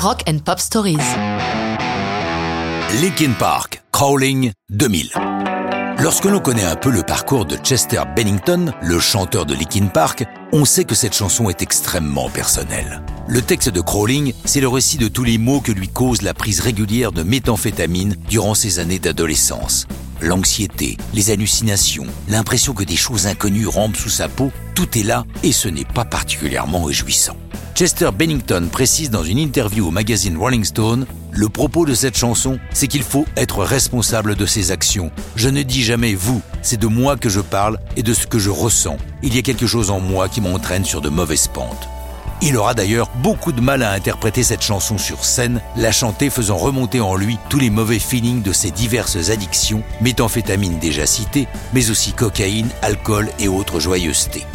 Rock and Pop Stories. Linkin Park, Crawling 2000. Lorsque l'on connaît un peu le parcours de Chester Bennington, le chanteur de Linkin Park, on sait que cette chanson est extrêmement personnelle. Le texte de Crawling, c'est le récit de tous les maux que lui cause la prise régulière de méthamphétamine durant ses années d'adolescence. L'anxiété, les hallucinations, l'impression que des choses inconnues rampent sous sa peau, tout est là et ce n'est pas particulièrement réjouissant. Chester Bennington précise dans une interview au magazine Rolling Stone Le propos de cette chanson, c'est qu'il faut être responsable de ses actions. Je ne dis jamais vous, c'est de moi que je parle et de ce que je ressens. Il y a quelque chose en moi qui m'entraîne sur de mauvaises pentes. Il aura d'ailleurs beaucoup de mal à interpréter cette chanson sur scène, la chanter faisant remonter en lui tous les mauvais feelings de ses diverses addictions, méthamphétamine déjà citée, mais aussi cocaïne, alcool et autres joyeusetés.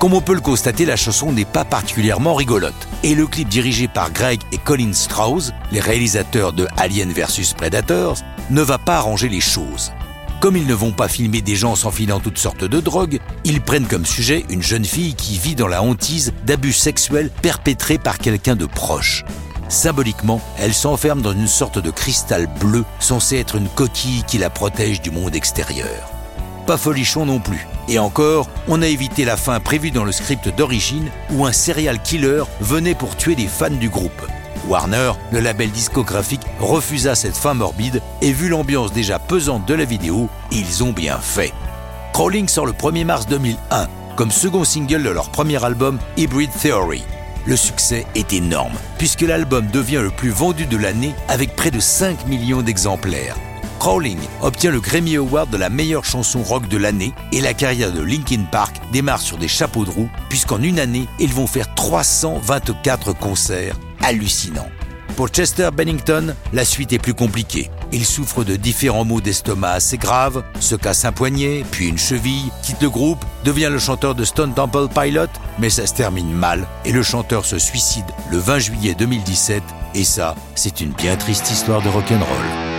Comme on peut le constater, la chanson n'est pas particulièrement rigolote. Et le clip dirigé par Greg et Colin Strauss, les réalisateurs de Alien vs Predators, ne va pas arranger les choses. Comme ils ne vont pas filmer des gens s'enfilant toutes sortes de drogues, ils prennent comme sujet une jeune fille qui vit dans la hantise d'abus sexuels perpétrés par quelqu'un de proche. Symboliquement, elle s'enferme dans une sorte de cristal bleu censé être une coquille qui la protège du monde extérieur. Pas folichon non plus. Et encore, on a évité la fin prévue dans le script d'origine où un serial killer venait pour tuer les fans du groupe. Warner, le label discographique, refusa cette fin morbide et vu l'ambiance déjà pesante de la vidéo, ils ont bien fait. Crawling sort le 1er mars 2001 comme second single de leur premier album Hybrid Theory. Le succès est énorme puisque l'album devient le plus vendu de l'année avec près de 5 millions d'exemplaires. Crawling obtient le Grammy Award de la meilleure chanson rock de l'année et la carrière de Linkin Park démarre sur des chapeaux de roue puisqu'en une année, ils vont faire 324 concerts hallucinants. Pour Chester Bennington, la suite est plus compliquée. Il souffre de différents maux d'estomac assez graves, se casse un poignet, puis une cheville, quitte le groupe, devient le chanteur de Stone Temple Pilot, mais ça se termine mal et le chanteur se suicide le 20 juillet 2017. Et ça, c'est une bien triste histoire de rock'n'roll.